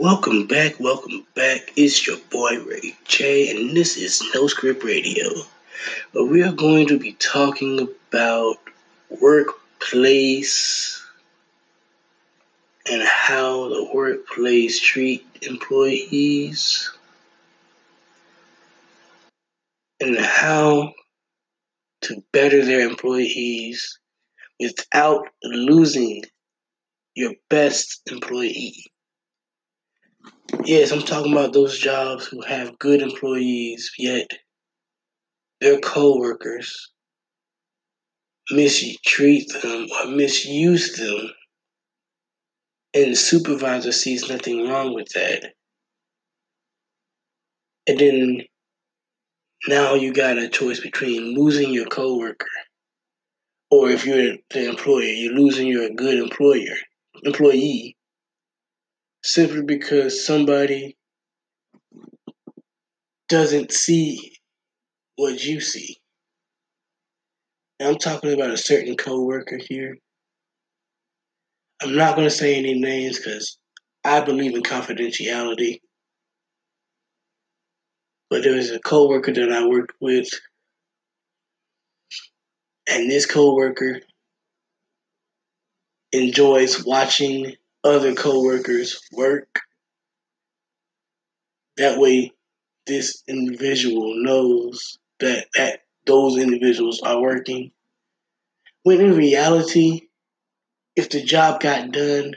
Welcome back, welcome back. It's your boy Ray J, and this is No Script Radio. But we are going to be talking about workplace and how the workplace treat employees and how to better their employees without losing your best employee. Yes, I'm talking about those jobs who have good employees, yet their coworkers mistreat them or misuse them, and the supervisor sees nothing wrong with that. And then now you got a choice between losing your coworker, or if you're the employer, you're losing your good employer employee simply because somebody doesn't see what you see. And I'm talking about a certain coworker here. I'm not going to say any names because I believe in confidentiality. But there was a coworker that I worked with, and this coworker enjoys watching other coworkers work. That way, this individual knows that, that those individuals are working. When in reality, if the job got done,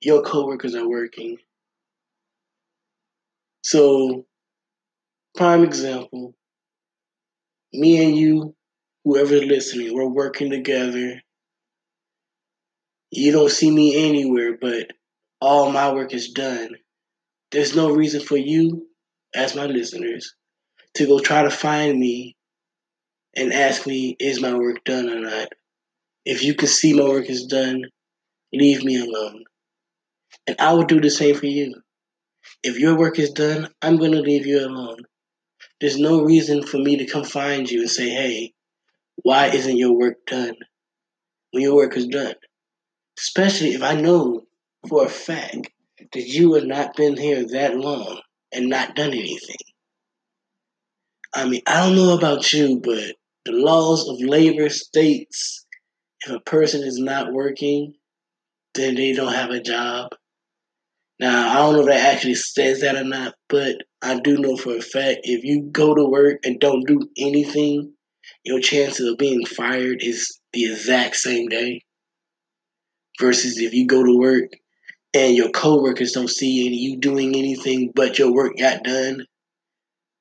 your coworkers are working. So, prime example, me and you, whoever's listening, we're working together. You don't see me anywhere, but all my work is done. There's no reason for you, as my listeners, to go try to find me and ask me, is my work done or not? If you can see my work is done, leave me alone. And I will do the same for you. If your work is done, I'm going to leave you alone. There's no reason for me to come find you and say, hey, why isn't your work done when your work is done? Especially if I know for a fact that you have not been here that long and not done anything. I mean, I don't know about you, but the laws of labor states if a person is not working, then they don't have a job. Now, I don't know if that actually says that or not, but I do know for a fact if you go to work and don't do anything, your chances of being fired is the exact same day. Versus if you go to work and your coworkers don't see any you doing anything but your work got done.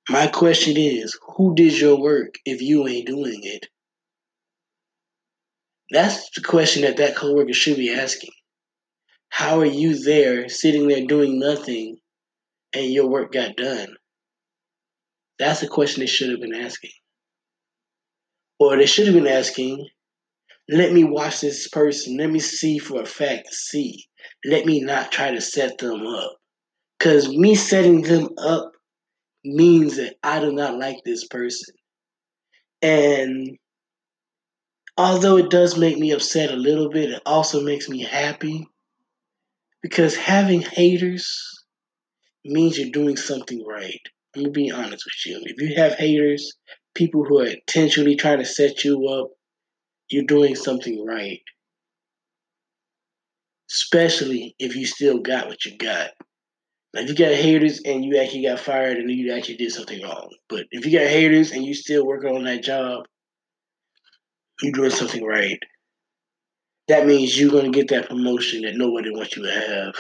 My question is, who did your work if you ain't doing it? That's the question that that coworker should be asking. How are you there, sitting there doing nothing, and your work got done? That's the question they should have been asking. Or they should have been asking, let me watch this person. Let me see for a fact, see. Let me not try to set them up. Because me setting them up means that I do not like this person. And although it does make me upset a little bit, it also makes me happy because having haters means you're doing something right. I'm be honest with you. If you have haters, people who are intentionally trying to set you up, you're doing something right. Especially if you still got what you got. Now, if you got haters and you actually got fired and you actually did something wrong. But if you got haters and you still working on that job, you're doing something right. That means you're going to get that promotion that nobody wants you to have.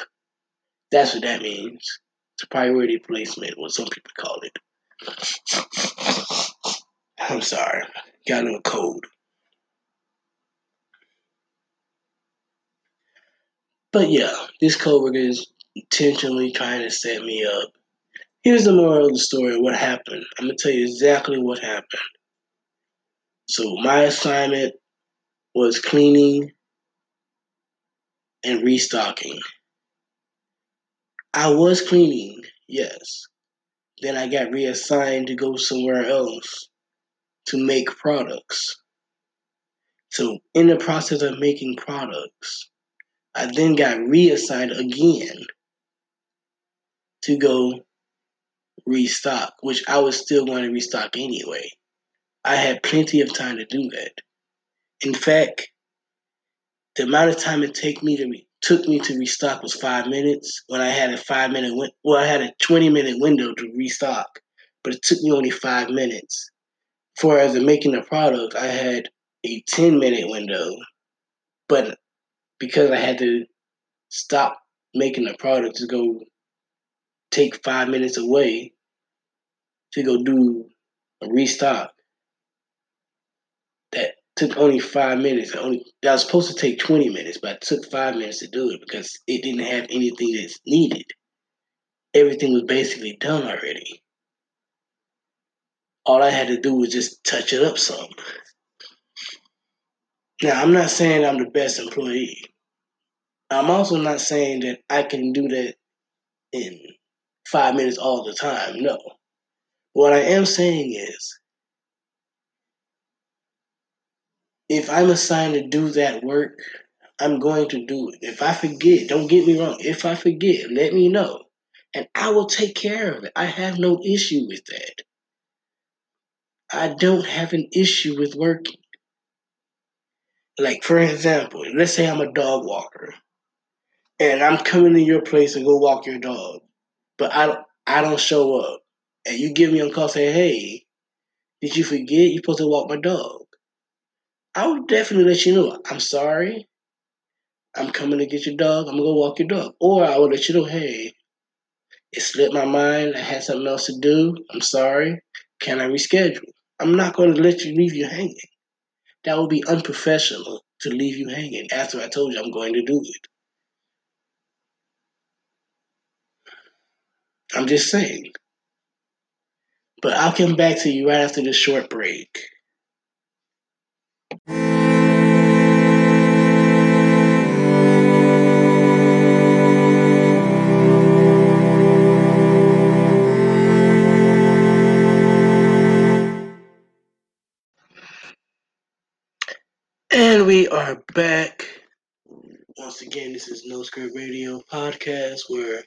That's what that means. It's priority placement, what some people call it. I'm sorry. Got a little cold. But yeah, this coworker is intentionally trying to set me up. Here's the moral of the story what happened. I'm going to tell you exactly what happened. So, my assignment was cleaning and restocking. I was cleaning, yes. Then I got reassigned to go somewhere else to make products. So, in the process of making products, I then got reassigned again to go restock, which I was still going to restock anyway. I had plenty of time to do that. In fact, the amount of time it take me to re- took me to restock was five minutes. When I had a five minute win- well, I had a twenty minute window to restock, but it took me only five minutes. For as in making the product, I had a ten minute window, but because I had to stop making the product to go take five minutes away to go do a restock, that took only five minutes. Only that was supposed to take twenty minutes, but it took five minutes to do it because it didn't have anything that's needed. Everything was basically done already. All I had to do was just touch it up some. Now I'm not saying I'm the best employee. I'm also not saying that I can do that in five minutes all the time. No. What I am saying is if I'm assigned to do that work, I'm going to do it. If I forget, don't get me wrong. If I forget, let me know. And I will take care of it. I have no issue with that. I don't have an issue with working. Like, for example, let's say I'm a dog walker and I'm coming to your place to go walk your dog, but I don't, I don't show up. And you give me a call say, hey, did you forget you're supposed to walk my dog? I would definitely let you know. I'm sorry. I'm coming to get your dog. I'm gonna go walk your dog. Or I would let you know, hey, it slipped my mind. I had something else to do. I'm sorry. Can I reschedule? I'm not going to let you leave you hanging. That would be unprofessional to leave you hanging after I told you I'm going to do it. I'm just saying. But I'll come back to you right after this short break. And we are back. Once again, this is No Script Radio podcast where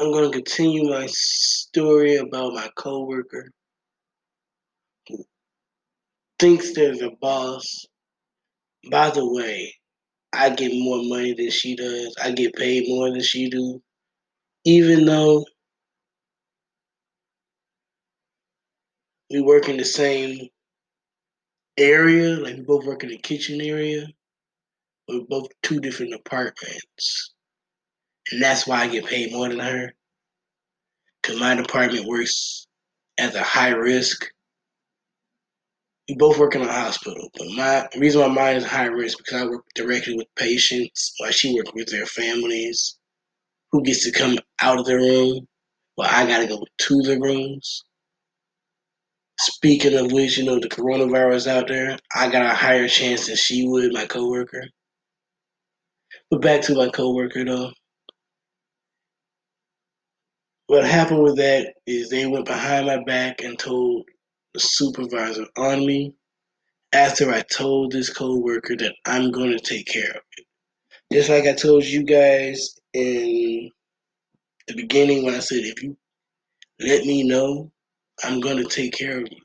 I'm going to continue my story about my coworker who thinks there's a boss. By the way, I get more money than she does. I get paid more than she do. Even though we work in the same area, like we both work in the kitchen area, we're both two different apartments. And that's why I get paid more than her. Cause my department works as a high risk. We both work in a hospital, but my reason why mine is high risk because I work directly with patients, while she works with their families, who gets to come out of the room, while I gotta go to the rooms. Speaking of which, you know, the coronavirus out there, I got a higher chance than she would, my coworker. But back to my coworker though. What happened with that is they went behind my back and told the supervisor on me after I told this coworker that I'm going to take care of it. Just like I told you guys in the beginning when I said, if you let me know, I'm going to take care of you.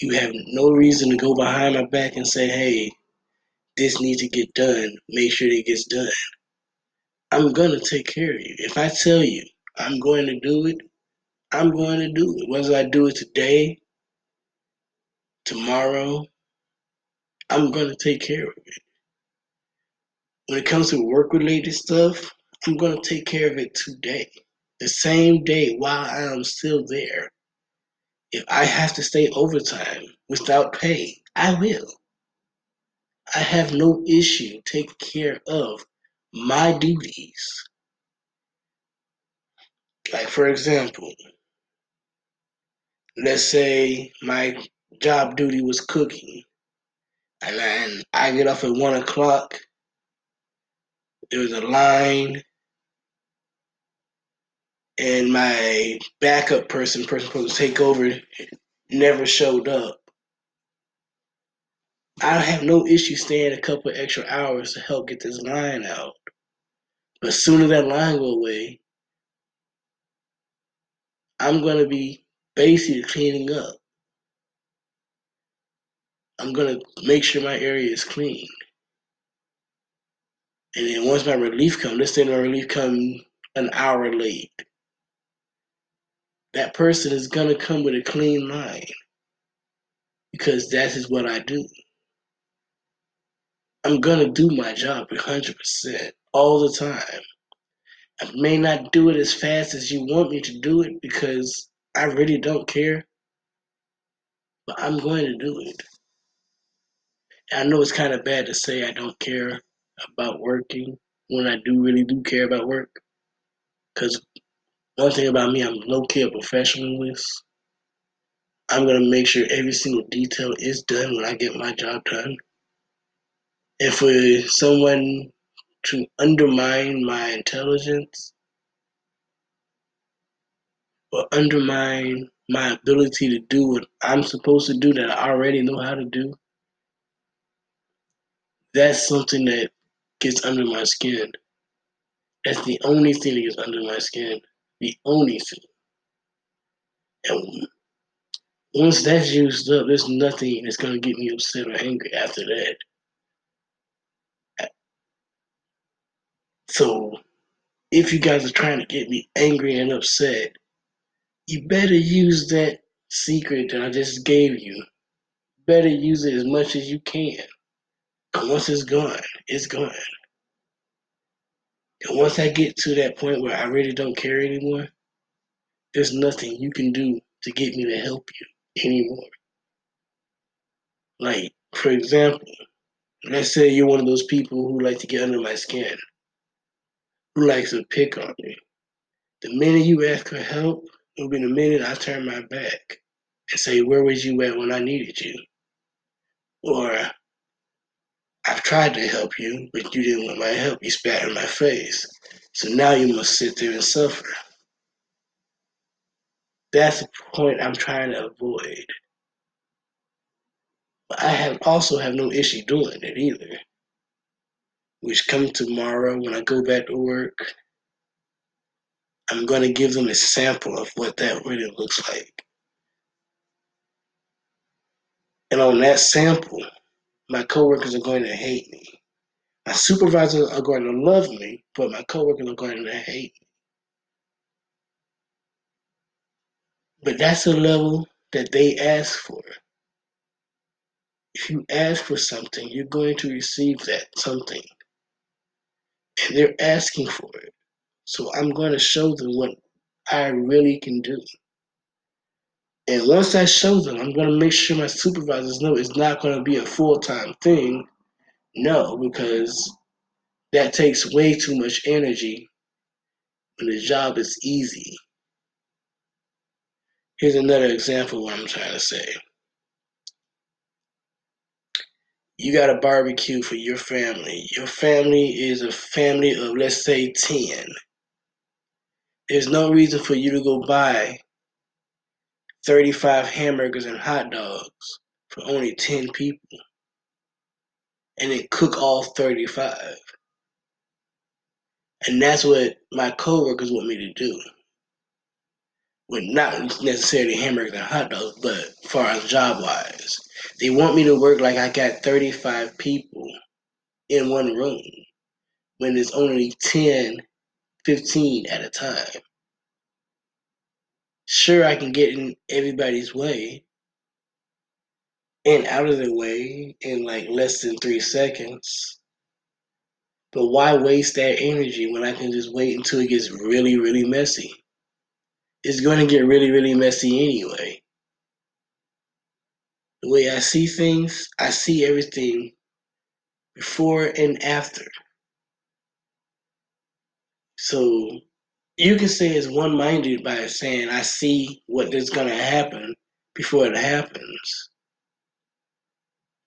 You have no reason to go behind my back and say, hey, this needs to get done. Make sure it gets done. I'm going to take care of you. If I tell you I'm going to do it, I'm going to do it. Whether I do it today, tomorrow, I'm going to take care of it. When it comes to work related stuff, I'm going to take care of it today. The same day while I am still there. If I have to stay overtime without pay, I will. I have no issue taking care of my duties. Like, for example, let's say my job duty was cooking, and then I get off at one o'clock. There's a line, and my backup person, person supposed to take over, never showed up. I have no issue staying a couple extra hours to help get this line out. But as soon as that line go away, I'm gonna be basically cleaning up. I'm gonna make sure my area is clean. And then once my relief comes, let's say my relief come an hour late. That person is gonna come with a clean mind because that is what I do. I'm gonna do my job 100% all the time. I may not do it as fast as you want me to do it because I really don't care, but I'm going to do it. I know it's kind of bad to say I don't care about working when I do really do care about work. Because one thing about me, I'm low key a professionalist. I'm gonna make sure every single detail is done when I get my job done. And for someone to undermine my intelligence or undermine my ability to do what I'm supposed to do that I already know how to do, that's something that gets under my skin. That's the only thing that gets under my skin. The only thing. And once that's used up, there's nothing that's going to get me upset or angry after that. So, if you guys are trying to get me angry and upset, you better use that secret that I just gave you. Better use it as much as you can. And once it's gone, it's gone. And once I get to that point where I really don't care anymore, there's nothing you can do to get me to help you anymore. Like, for example, let's say you're one of those people who like to get under my skin, who likes to pick on me. The minute you ask for help, it'll be the minute I turn my back and say, Where was you at when I needed you? Or I've tried to help you, but you didn't want my help. You spat in my face. So now you must sit there and suffer. That's the point I'm trying to avoid. But I have also have no issue doing it either. Which come tomorrow when I go back to work, I'm going to give them a sample of what that really looks like. And on that sample, my coworkers are going to hate me. My supervisors are going to love me, but my coworkers are going to hate me. But that's the level that they ask for. If you ask for something, you're going to receive that something. And they're asking for it. So I'm going to show them what I really can do. And once I show them, I'm going to make sure my supervisors know it's not going to be a full time thing. No, because that takes way too much energy when the job is easy. Here's another example of what I'm trying to say. You got a barbecue for your family. Your family is a family of, let's say, 10. There's no reason for you to go buy 35 hamburgers and hot dogs for only 10 people and then cook all 35. And that's what my coworkers want me to do. Well, not necessarily hamburgers and hot dogs, but far as job wise. They want me to work like I got 35 people in one room when there's only 10, 15 at a time. Sure, I can get in everybody's way and out of their way in like less than three seconds. But why waste that energy when I can just wait until it gets really, really messy? It's going to get really, really messy anyway. The way I see things, I see everything before and after. So you can say it's one minded by saying, I see what is going to happen before it happens.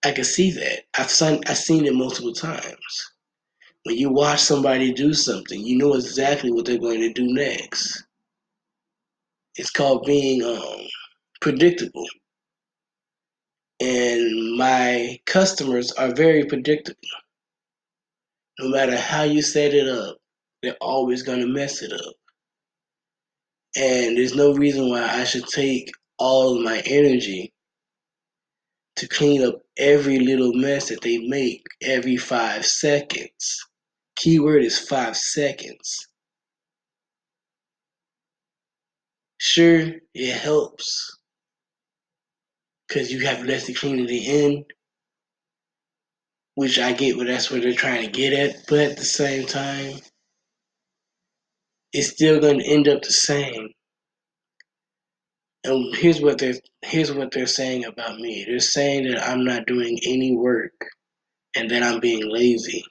I can see that. I've seen, I've seen it multiple times. When you watch somebody do something, you know exactly what they're going to do next. It's called being um, predictable. And my customers are very predictable. No matter how you set it up, they're always going to mess it up. And there's no reason why I should take all my energy to clean up every little mess that they make every five seconds. Keyword is five seconds. Sure, it helps because you have less to clean at the end, which I get what that's what they're trying to get at, but at the same time, it's still going to end up the same. And here's what they're here's what they're saying about me. They're saying that I'm not doing any work and that I'm being lazy.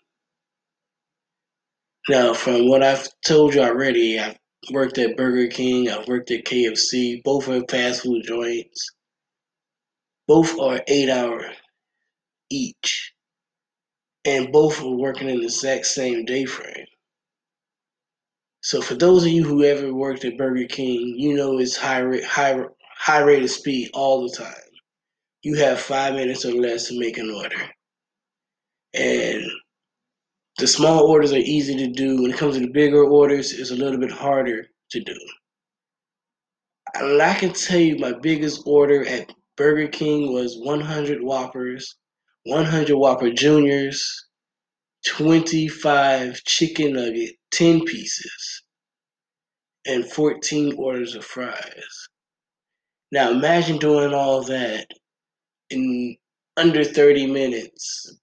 Now, from what I've told you already, I've worked at Burger King, I've worked at KFC, both are fast food joints. Both are eight hour each. And both are working in the exact same day frame. So for those of you who ever worked at Burger King, you know it's high rate, high high rate of speed all the time. You have five minutes or less to make an order, and the small orders are easy to do. When it comes to the bigger orders, it's a little bit harder to do. And I can tell you, my biggest order at Burger King was 100 Whoppers, 100 Whopper Juniors, 25 chicken nugget, 10 pieces, and 14 orders of fries. Now imagine doing all that in under 30 minutes,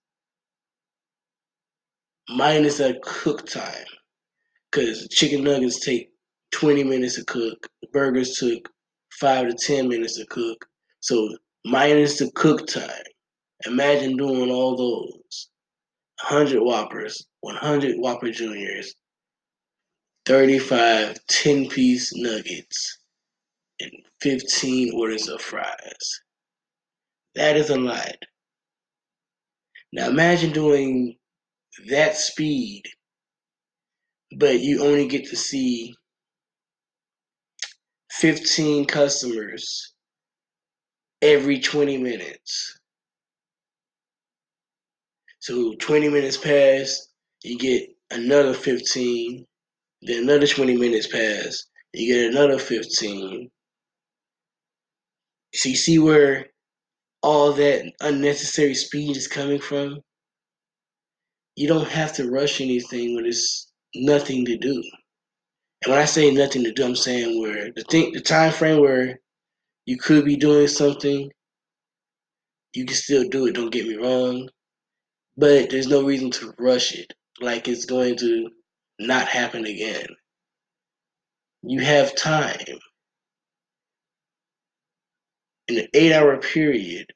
minus a cook time. Because chicken nuggets take 20 minutes to cook, burgers took 5 to 10 minutes to cook. So minus the cook time. Imagine doing all those. 100 Whoppers, 100 Whopper Juniors, 35 10 piece nuggets, and 15 orders of fries. That is a lot. Now imagine doing that speed, but you only get to see 15 customers every 20 minutes. So 20 minutes pass, you get another 15, then another 20 minutes pass, you get another 15. So you see where all that unnecessary speed is coming from? You don't have to rush anything when there's nothing to do. And when I say nothing to do, I'm saying where the thing, the time frame where you could be doing something, you can still do it. Don't get me wrong, but there's no reason to rush it like it's going to not happen again. You have time. In an eight hour period,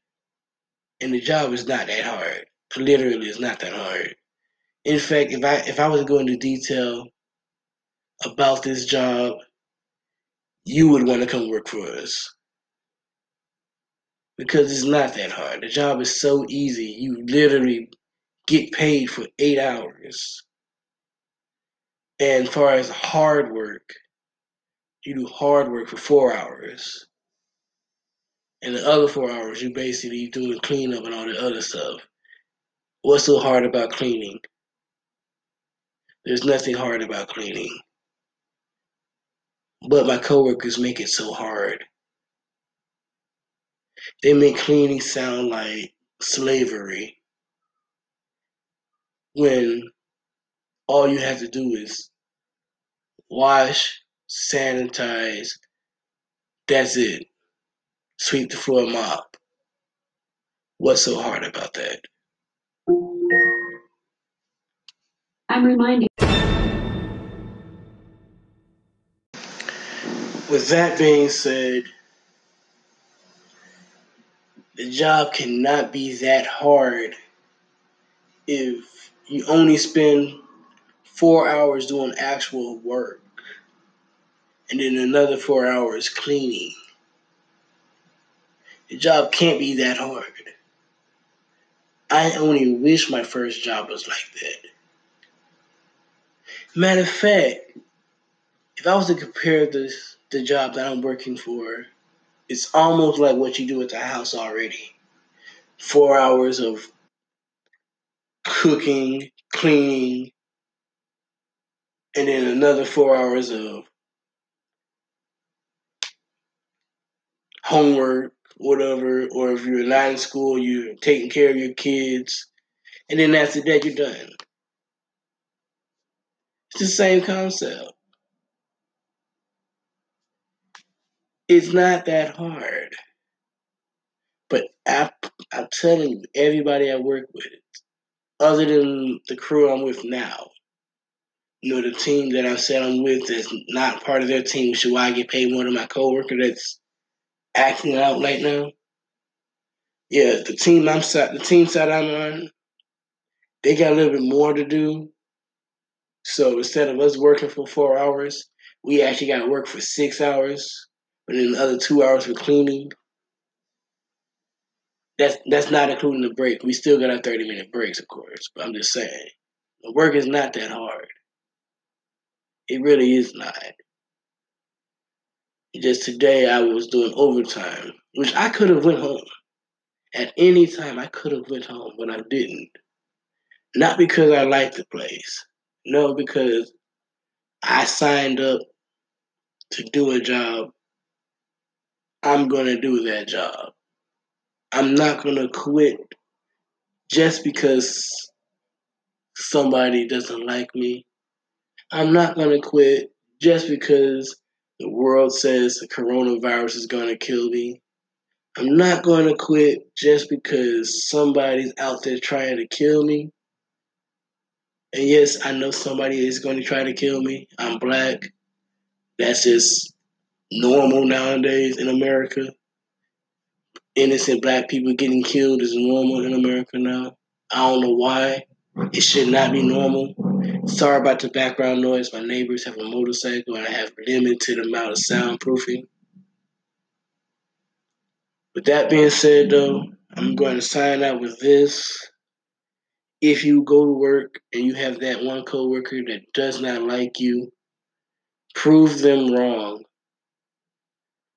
and the job is not that hard. Literally, it's not that hard. In fact, if I if I was going to go into detail about this job, you would want to come work for us. Because it's not that hard. The job is so easy. You literally get paid for eight hours. And far as hard work, you do hard work for four hours. And the other four hours, you basically doing cleanup and all the other stuff. What's so hard about cleaning? There's nothing hard about cleaning. But my coworkers make it so hard. They make cleaning sound like slavery when all you have to do is wash, sanitize, that's it. Sweep the floor, mop. What's so hard about that? I'm reminding. With that being said, the job cannot be that hard if you only spend four hours doing actual work and then another four hours cleaning. The job can't be that hard. I only wish my first job was like that. Matter of fact, if I was to compare this the job that I'm working for, it's almost like what you do at the house already. Four hours of cooking, cleaning, and then another four hours of homework, whatever, or if you're not in school, you're taking care of your kids, and then after that, you're done. It's the same concept. It's not that hard. But I, I'm telling you, everybody I work with, other than the crew I'm with now, you know, the team that I said I'm with is not part of their team, why I get paid more than my coworker that's acting out right now. Yeah, the team I'm the team side I'm on, they got a little bit more to do. So instead of us working for four hours, we actually got to work for six hours, but then the other two hours for cleaning. That's that's not including the break. We still got our thirty minute breaks, of course. But I'm just saying, the work is not that hard. It really is not. Just today, I was doing overtime, which I could have went home. At any time, I could have went home, but I didn't. Not because I liked the place. No, because I signed up to do a job. I'm going to do that job. I'm not going to quit just because somebody doesn't like me. I'm not going to quit just because the world says the coronavirus is going to kill me. I'm not going to quit just because somebody's out there trying to kill me. And yes, I know somebody is going to try to kill me. I'm black. That's just normal nowadays in America. Innocent black people getting killed is normal in America now. I don't know why. It should not be normal. Sorry about the background noise. My neighbors have a motorcycle and I have limited amount of soundproofing. With that being said, though, I'm going to sign out with this. If you go to work and you have that one coworker that does not like you, prove them wrong.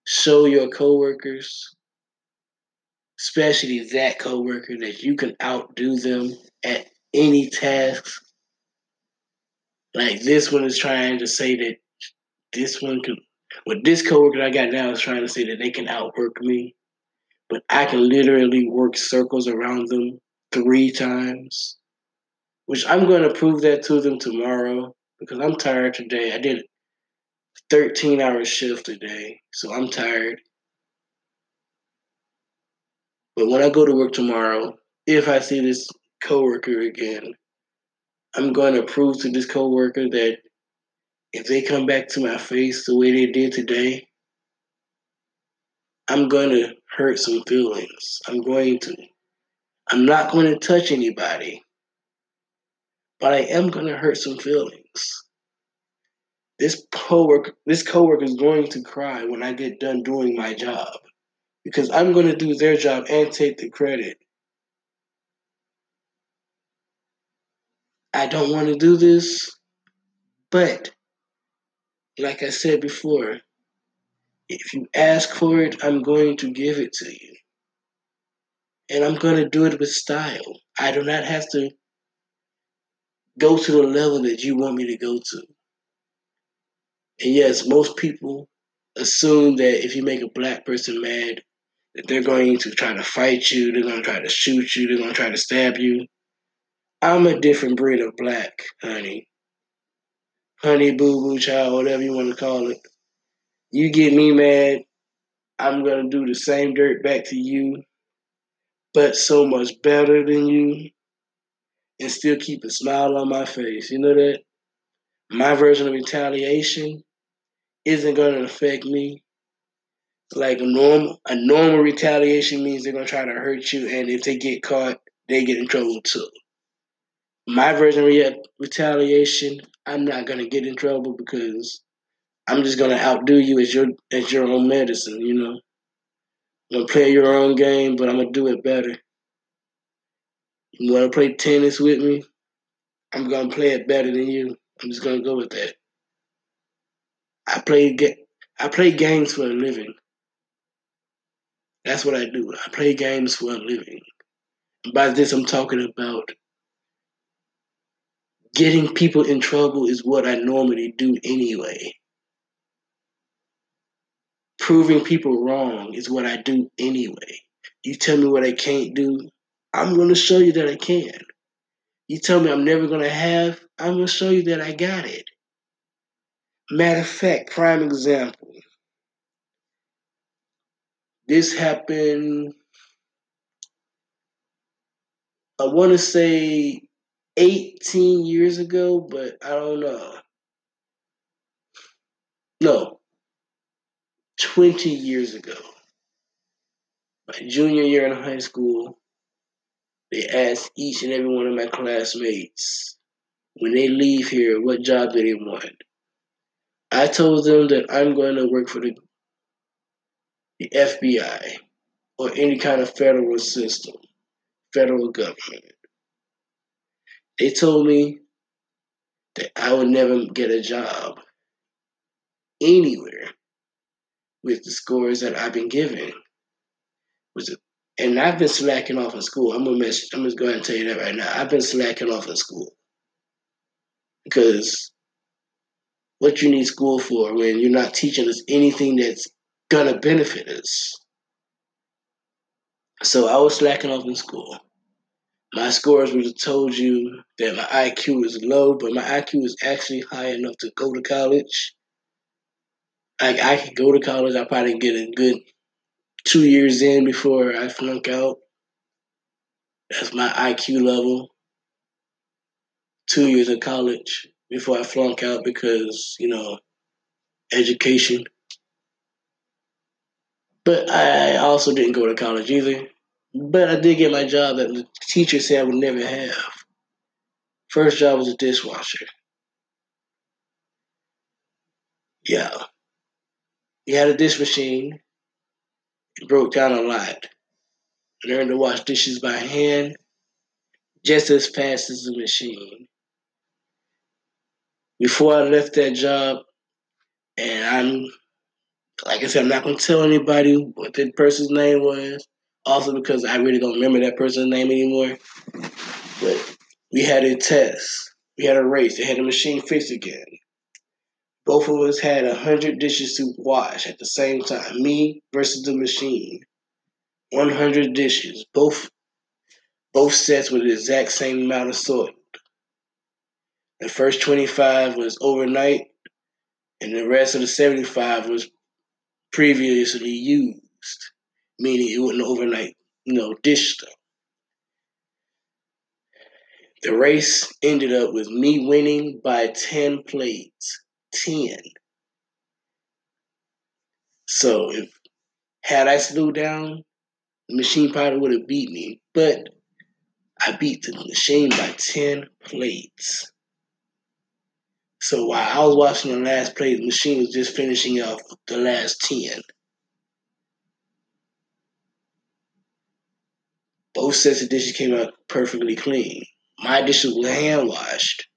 Show your coworkers, especially that coworker, that you can outdo them at any tasks like this one is trying to say that this one can, what this coworker I got now is trying to say that they can outwork me, but I can literally work circles around them three times, which I'm going to prove that to them tomorrow because I'm tired today. I did a 13 hour shift today, so I'm tired. But when I go to work tomorrow, if I see this coworker again, I'm going to prove to this coworker that if they come back to my face the way they did today, I'm going to hurt some feelings. I'm going to. I'm not going to touch anybody, but I am going to hurt some feelings. This coworker, this coworker is going to cry when I get done doing my job because I'm going to do their job and take the credit. I don't want to do this, but like I said before, if you ask for it, I'm going to give it to you. And I'm going to do it with style. I do not have to go to the level that you want me to go to. And yes, most people assume that if you make a black person mad, that they're going to try to fight you, they're going to try to shoot you, they're going to try to stab you. I'm a different breed of black, honey. Honey, boo boo, child, whatever you want to call it. You get me mad, I'm going to do the same dirt back to you, but so much better than you, and still keep a smile on my face. You know that? My version of retaliation isn't going to affect me. Like a normal, a normal retaliation means they're going to try to hurt you, and if they get caught, they get in trouble too my version of retaliation, I'm not gonna get in trouble because I'm just gonna outdo you as your as your own medicine. You know, I'm gonna play your own game, but I'm gonna do it better. You wanna play tennis with me? I'm gonna play it better than you. I'm just gonna go with that. I play I play games for a living. That's what I do. I play games for a living. And by this, I'm talking about getting people in trouble is what I normally do anyway. proving people wrong is what I do anyway. You tell me what I can't do, I'm going to show you that I can. You tell me I'm never going to have, I'm going to show you that I got it. Matter of fact, prime example. This happened, I want to say 18 years ago, but I don't know. No, 20 years ago. My junior year in high school, they asked each and every one of my classmates when they leave here what job do they want. I told them that I'm going to work for the, the FBI or any kind of federal system, federal government. They told me that I would never get a job anywhere with the scores that I've been given. And I've been slacking off in school. I'm gonna mess, I'm just going to tell you that right now. I've been slacking off in school because what you need school for when you're not teaching us anything that's gonna benefit us. So I was slacking off in school. My scores would have told you that my IQ is low, but my IQ is actually high enough to go to college. Like I could go to college, I probably get a good two years in before I flunk out. That's my IQ level. Two years of college before I flunk out because, you know, education. But I also didn't go to college either. But I did get my job that the teacher said I would never have. First job was a dishwasher. Yeah. He had a dish machine. It broke down a lot. I learned to wash dishes by hand just as fast as the machine. Before I left that job, and I'm, like I said, I'm not going to tell anybody what that person's name was. Also, because I really don't remember that person's name anymore. But we had a test. We had a race. They had the machine fixed again. Both of us had a hundred dishes to wash at the same time. Me versus the machine. One hundred dishes. Both both sets with the exact same amount of soil. The first twenty five was overnight, and the rest of the seventy five was previously used meaning it wasn't overnight, you know, dish stuff. The race ended up with me winning by 10 plates. 10. So if had I slowed down, the machine probably would have beat me. But I beat the machine by 10 plates. So while I was watching the last plate, the machine was just finishing off the last 10. Both sets of dishes came out perfectly clean. My dishes were hand washed.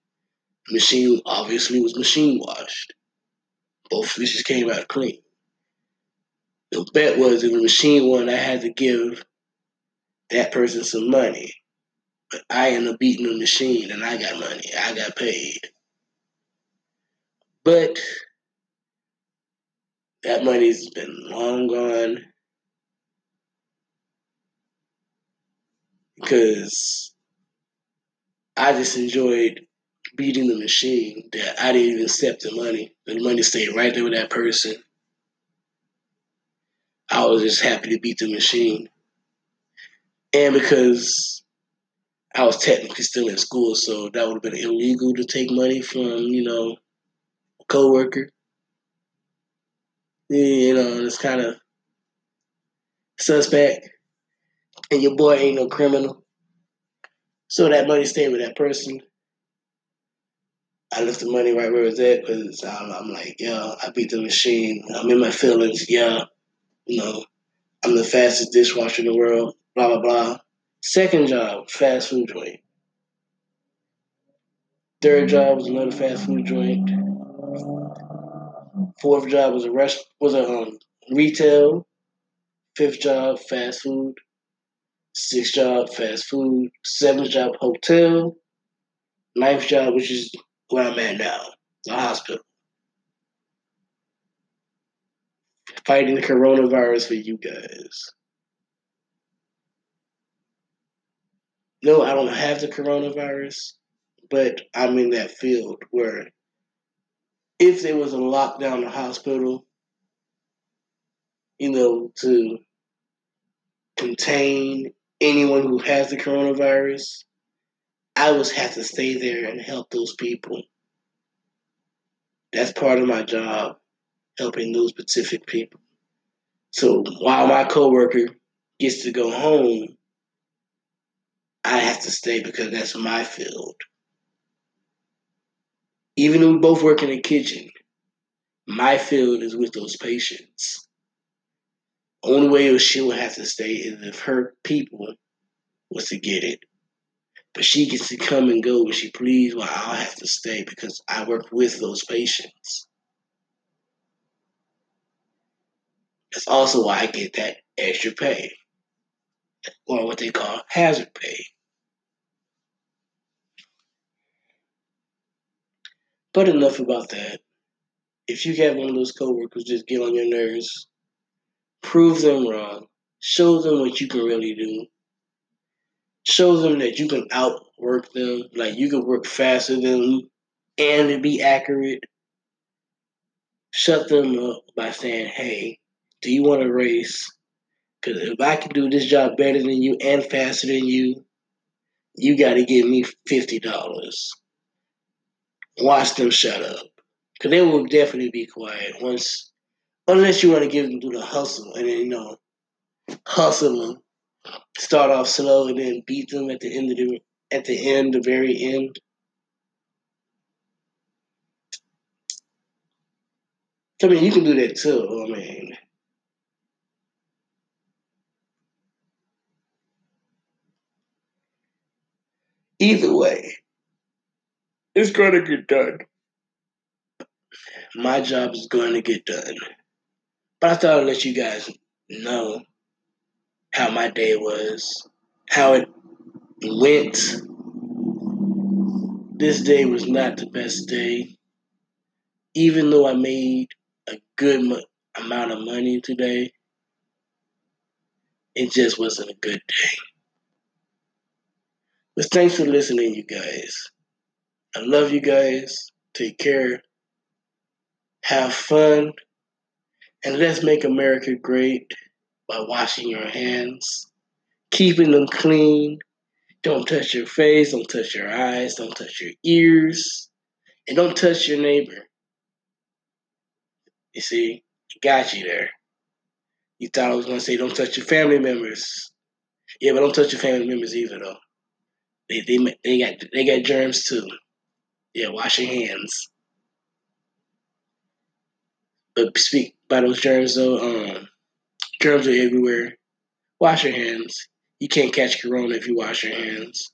Machine obviously was machine washed. Both dishes came out clean. The bet was if the machine won, I had to give that person some money. But I ended up beating the machine and I got money. I got paid. But that money's been long gone. Because I just enjoyed beating the machine that I didn't even accept the money. The money stayed right there with that person. I was just happy to beat the machine. And because I was technically still in school, so that would have been illegal to take money from, you know, a coworker. You know, it's kind of suspect and your boy ain't no criminal. So that money stayed with that person. I left the money right where it was at because I'm, I'm, like, yeah, I beat the machine. I'm in my feelings. Yeah, you know, I'm the fastest dishwasher in the world. Blah blah blah. Second job, fast food joint. Third job was another fast food joint. Fourth job was a rest was a um, retail. Fifth job, fast food. Sixth job, fast food. Seventh job, hotel. Ninth job, which is where I'm at now, the hospital. fighting the coronavirus for you guys. No, I don't have the coronavirus, but I'm in that field where if there was a lockdown the hospital, you know, to contain anyone who has the coronavirus, I would have to stay there and help those people. That's part of my job, helping those specific people. So while my coworker gets to go home, I have to stay because that's my field. Even though we both work in the kitchen, my field is with those patients. Only way she will have to stay is if her people was to get it. But she gets to come and go when she please, while I'll have to stay because I work with those patients. That's also why I get that extra pay, or what they call hazard pay. But enough about that. If you have one of those coworkers just get on your nerves, prove them wrong, show them what you can really do, show them that you can outwork them, like you can work faster than them and be accurate. Shut them up by saying, hey, do you want to race? Because if I can do this job better than you and faster than you, you got to give me $50. Watch them shut up. Because they will definitely be quiet once, unless you want to give them through the hustle and then, you know, hustle them start off slow and then beat them at the end of the at the end, the very end. I mean, you can do that too. I mean, either way, it's going to get done. My job is going to get done. But I thought I'd let you guys know how my day was, how it went. This day was not the best day. Even though I made a good mo- amount of money today, it just wasn't a good day. But thanks for listening, you guys. I love you guys. Take care. Have fun. And let's make America great by washing your hands, keeping them clean. Don't touch your face, don't touch your eyes, don't touch your ears, and don't touch your neighbor. You see, got you there. You thought I was going to say don't touch your family members. Yeah, but don't touch your family members either, though. They, they, they, got, they got germs too. Yeah, wash your hands. But speak by those germs, though, um, germs are everywhere. Wash your hands. You can't catch corona if you wash your hands.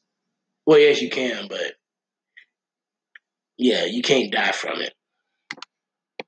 Well, yes, you can, but yeah, you can't die from it.